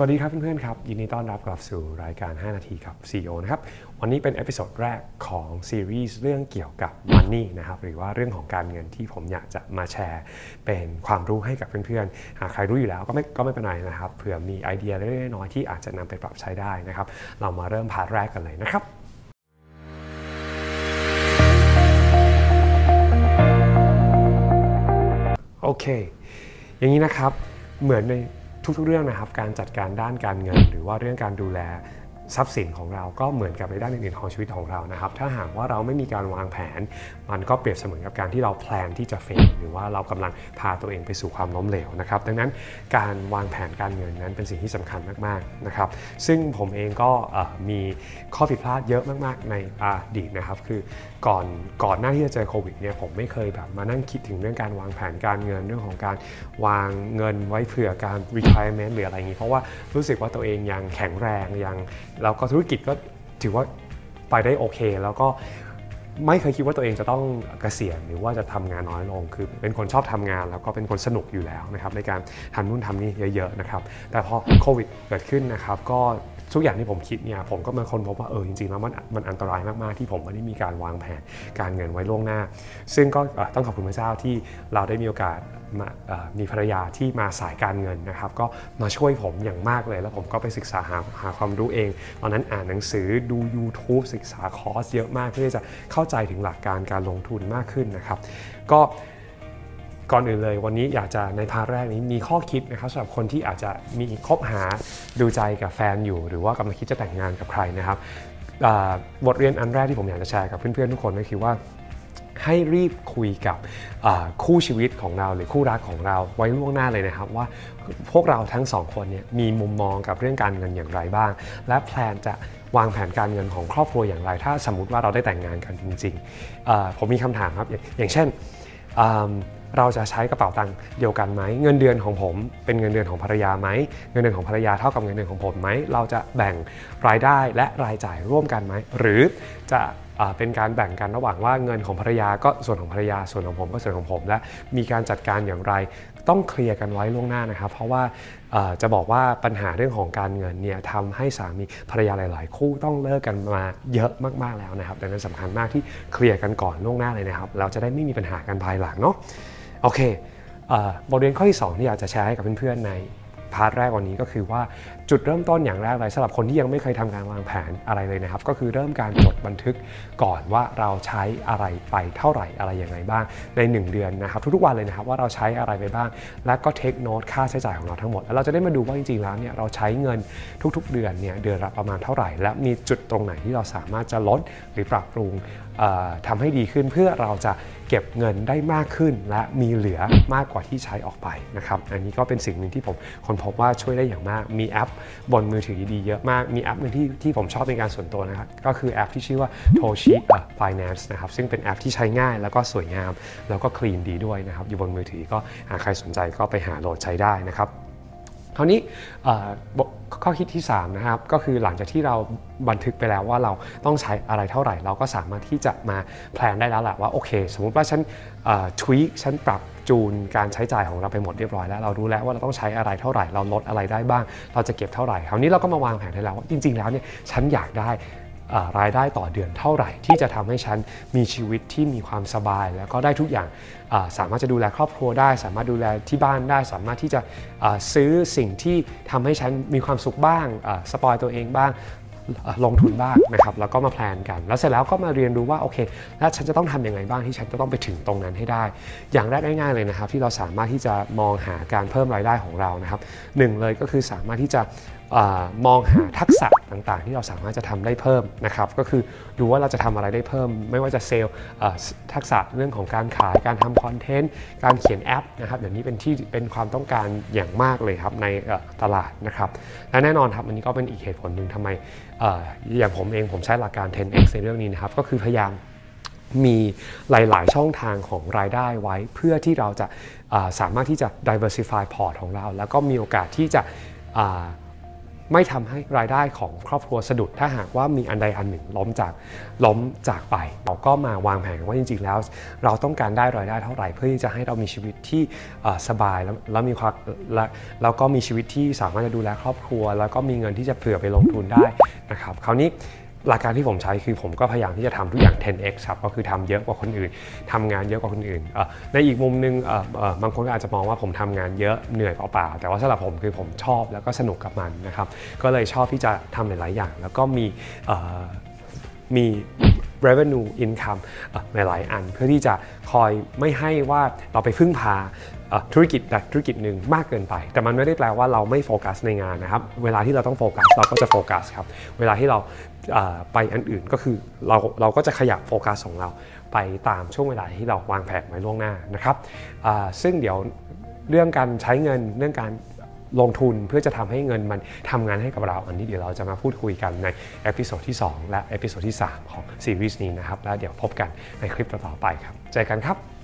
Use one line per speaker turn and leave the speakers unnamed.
สวัสดีครับเพื่อนๆครับ ยินดีต้อนรับกลับสู่รายการ 5 นาทีกับ CEO นะครับ วันนี้เป็น episode แรกของซีรีส์เรื่องเกี่ยวกับ Money นะครับหรือว่าเรื่องของการเงินที่ผมอยากจะมาแชร์ เป็นความรู้ให้กับเพื่อนๆหากใครรู้อยู่แล้วก็ไม่ก็ไม่เป็นไรนะครับเผื่อมีไอเดียเล็กๆน้อยๆที่อาจจะนำไปปรับใช้ได้นะครับ เรามาเริ่ม part แรกกันเลยนะครับโอเค อย่างนี้นะครับเหมือนใน ทุกๆ เรื่องนะครับ การจัดการด้านการเงิน หรือว่าเรื่องการดูแล ทรัพย์สินของเราก็เหมือนกับในด้านอื่นๆของชีวิตของเรานะครับ ถ้าหากว่าเราไม่มีการวางแผน มันก็เปรียบเสมือนกับการที่เราแพลนที่จะเฟลหรือว่าเรากำลังพาตัวเองไปสู่ความล้มเหลวนะครับ ดังนั้นการวางแผนการเงินนั้นเป็นสิ่งที่สำคัญมากๆนะครับ ซึ่งผมเองก็มีข้อผิดพลาดเยอะมากๆ ในอดีตนะครับ คือก่อนก่อนหน้าที่จะเจอโควิดเนี่ยผมไม่เคยแบบมานั่งคิดถึงเรื่องการวางแผนการเงินเรื่องของการวางเงินไว้เผื่อการ retirement หรืออะไรอย่างนี้ เพราะว่ารู้สึกว่าตัวเองยังแข็งแรงยังแล้วก็ธุรกิจก็ถือว่าไปได้โอเค แล้วก็ไม่เคยคิดว่าตัวเองจะต้องเกษียณหรือว่าจะทำงานน้อยลง คือเป็นคนชอบทำงานแล้วก็เป็นคนสนุกอยู่แล้วนะครับในการทำนู่นทำนี่เยอะๆนะครับแต่พอโควิดเกิดขึ้นนะครับก็ทุกอย่างที่ผมคิดเนี่ยผมก็มาค้นพบว่าเออจริงๆแล้วมันมันอันตรายมากๆที่ผมไม่ได้มีการวางแผนการเงินไว้ล่วงหน้า ซึ่งก็ต้องขอบคุณพระเจ้าที่เราได้มีโอกาสมีภรรยาที่มาสายการเงินนะครับ ก็มาช่วยผมอย่างมากเลย แล้วผมก็ไปศึกษาหาหาความรู้เอง ตอนนั้นอ่านหนังสือดู YouTube ศึกษาคอร์สเยอะมากเพื่อจะเข้าใจถึงหลักการการลงทุนมากขึ้นนะครับ ก็ก่อนอื่นเลยวันนี้อยากจะใน part แรกนี้มีข้อคิดนะครับสำหรับคนที่อาจจะมีคบหาดูใจกับแฟนอยู่ หรือว่ากำลังคิดจะแต่งงานกับใครนะครับบทเรียนอันแรกที่ผมอยากจะแชร์กับเพื่อนๆทุกคนก็คือว่า ให้รีบคุยกับคู่ชีวิตของเราหรือคู่รักของเราไว้ล่วงหน้าเลยนะครับว่าพวกเราทั้งสองคนเนี่ยมีมุมมองกับเรื่องการเงินอย่างไรบ้าง และแพลนจะวางแผนการเงินของครอบครัวอย่างไร ถ้าสมมติว่าเราได้แต่งงานกันจริงๆผมมีคำถามครับอย่างเช่น เราจะใช้กระเป๋าตังค์เดียวกันไหมเงินเดือนของผมเป็นเงินเดือนของภรรยาไหมเงินเดือนของภรรยาเท่ากับเงินเดือนของผมไหมเราจะแบ่งรายได้และรายจ่ายร่วมกันไหมหรือจะเป็นการแบ่งกันระหว่างว่าเงินของภรรยาก็ส่วนของภรรยาส่วนของผมก็ส่วนของผมและมีการจัดการอย่างไรต้องเคลียร์กันไว้ล่วงหน้านะครับ เพราะว่าจะบอกว่าปัญหาเรื่องของการเงินเนี่ยทำให้สามีภรรยาหลาย ๆ คู่ต้องเลิกกันมาเยอะมาก ๆ แล้วนะครับดังนั้นสำคัญมากที่clear กันก่อนล่วงหน้าเลยนะครับเราจะได้ไม่มีปัญหากันภายหลังเนาะ โอเคบทเรียนข้อที่2ที่อยากจะแชร์ให้กับเพื่อนๆใน part แรกวันนี้ก็คือว่าจุดเริ่มต้นอย่างแรกเลยสำหรับคนที่ยังไม่เคยทำการวางแผนอะไรเลยนะครับ ก็คือเริ่มการจดบันทึกก่อนว่าเราใช้อะไรไปเท่าไหร่อะไรยังไงบ้างใน 1 เดือนนะครับ ทุกๆวันเลยนะครับว่าเราใช้อะไรไปบ้าง และก็ take note ค่าใช้จ่ายของเราทั้งหมด แล้วเราจะได้มาดูว่าจริงๆแล้วเนี่ยเราใช้เงินทุกๆ เดือนเนี่ยเดือนละประมาณเท่าไหร่ และมีจุดตรงไหนที่เราสามารถจะลดหรือปรับปรุงทำให้ดีขึ้นเพื่อเราจะเก็บเงินได้มากขึ้น และมีเหลือมากกว่าที่ใช้ออกไปนะครับ อันนี้ก็เป็นสิ่งหนึ่งที่ผมคนพบว่าช่วยได้อย่างมาก มีแอปบนมือถือดีๆเยอะมาก มีแอปหนึ่งที่ที่ผมชอบเป็นการส่วนตัวนะครับ ก็คือแอปที่ชื่อว่า Toshi Finance นะครับ ซึ่งเป็นแอปที่ใช้ง่ายแล้วก็สวยงาม แล้วก็คลีนดีด้วยนะครับ อยู่บนมือถือก็หากใครสนใจก็ไปหาโหลดใช้ได้นะครับ คราวนี้ข้อคิดที่3นะครับก็คือหลังจากที่เราบันทึกไปแล้วว่าเราต้องใช้อะไรเท่าไหร่ เราก็สามารถที่จะมาแพลนได้แล้วแหละว่าโอเค สมมุติว่าฉันทวีคฉันปรับจูนการใช้จ่ายของเราไปหมดเรียบร้อยแล้วเรารู้แล้วว่าเราต้องใช้อะไรเท่าไหร่ เราลดอะไรได้บ้าง เราจะเก็บเท่าไหร่คราวนี้เราก็มาวางแผนได้แล้วว่าจริง ๆ แล้วเนี่ยฉันอยากได้ รายได้ต่อเดือนเท่าไหร่ ที่จะทำให้ฉันมีชีวิตที่มีความสบาย แล้วก็ได้ทุกอย่างสามารถจะดูแลครอบครัวได้ สามารถดูแลที่บ้านได้ สามารถที่จะซื้อสิ่งที่ทำให้ฉันมีความสุขบ้างสปอยตัวเองบ้างลงทุนบ้างนะครับแล้วก็มาแพลนกัน แล้วเสร็จแล้วก็มาเรียนรู้ว่าโอเค แล้วฉันจะต้องทํำยังไงบ้างที่ฉันจะต้องไปถึงตรงนั้นให้ได้ อย่างแรกง่ายๆเลยนะครับ ที่เราสามารถที่จะมองหาการเพิ่มรายได้ของเรานะครับหนึ่งเลยก็คือสามารถที่จะมองหาทักษะ ต่างๆ ที่เราสามารถจะทำได้เพิ่มนะครับก็คือดูว่าเราจะทำอะไรได้เพิ่ม ไม่ว่าจะเซลล์ทักษะเรื่องของการขายการทำคอนเทนต์การเขียนแอปนะครับเดี๋ยวนี้เป็นที่เป็นความต้องการอย่างมากเลยครับในตลาดนะครับและแน่นอนครับอันนี้ก็เป็นอีกเหตุผลหนึ่งทำไมอย่างผมเองผมใช้หลักการ 10x ในเรื่องนี้นะครับก็คือพยายามมีหลาย ๆ ช่องทางของรายได้ไว้ เพื่อที่เราจะสามารถที่จะ diversify port ของเรา แล้วก็มีโอกาสที่จะ ไม่ทำให้รายได้ของครอบครัวสะดุด ถ้าหากว่ามีอันใดอันหนึ่งล้มจากล้มจากไป เราก็มาวางแผนว่าจริงๆแล้ว เราต้องการได้รายได้เท่าไหร่ เพื่อที่จะให้เรามีชีวิตที่สบายแล้วแล้วมีความและแล้วก็มีชีวิตที่สามารถจะดูแลครอบครัว แล้วก็มีเงินที่จะเผื่อไปลงทุนได้นะครับคราวนี้ หลักการที่ผมใช้คือผมก็พยายามที่จะทำทุกอย่าง 10x ครับก็คือทำเยอะกว่าคนอื่นทำงานเยอะกว่าคนอื่น ในอีกมุมหนึงเอ่อเอ่อบางคนก็อาจจะมองว่าผมทำงานเยอะเหนื่อยเปล่าๆแต่ว่าสำหรับผมคือผมชอบแล้วก็สนุกกับมันนะครับก็เลยชอบที่จะทำหลายๆอย่าง แล้วก็มีมี revenue income หลายๆ อัน เพื่อที่จะคอยไม่ให้ว่าเราไปพึ่งพาธุรกิจใดธุรกิจหนึ่งมากเกินไป แต่มันไม่ได้แปลว่าเราไม่โฟกัสในงานนะครับ เวลาที่เราต้องโฟกัสเราก็จะโฟกัสครับ เวลาที่เราไปอันอื่นก็คือเราเราก็จะขยับโฟกัสของเราไปตามช่วงเวลาที่เราวางแผนไว้ล่วงหน้านะครับซึ่งเดี๋ยวเรื่องการใช้เงินเรื่องการ ลงทุนเพื่อจะทำให้เงินมันทำงานให้กับเรา อันนี้เดี๋ยวเราจะมาพูดคุยกันใน episode ที่ 2 และ episode ที่ 3 ของซีรีส์นี้นะครับ แล้วเดี๋ยวพบกันในคลิปต่อๆไปครับ เจอกันครับ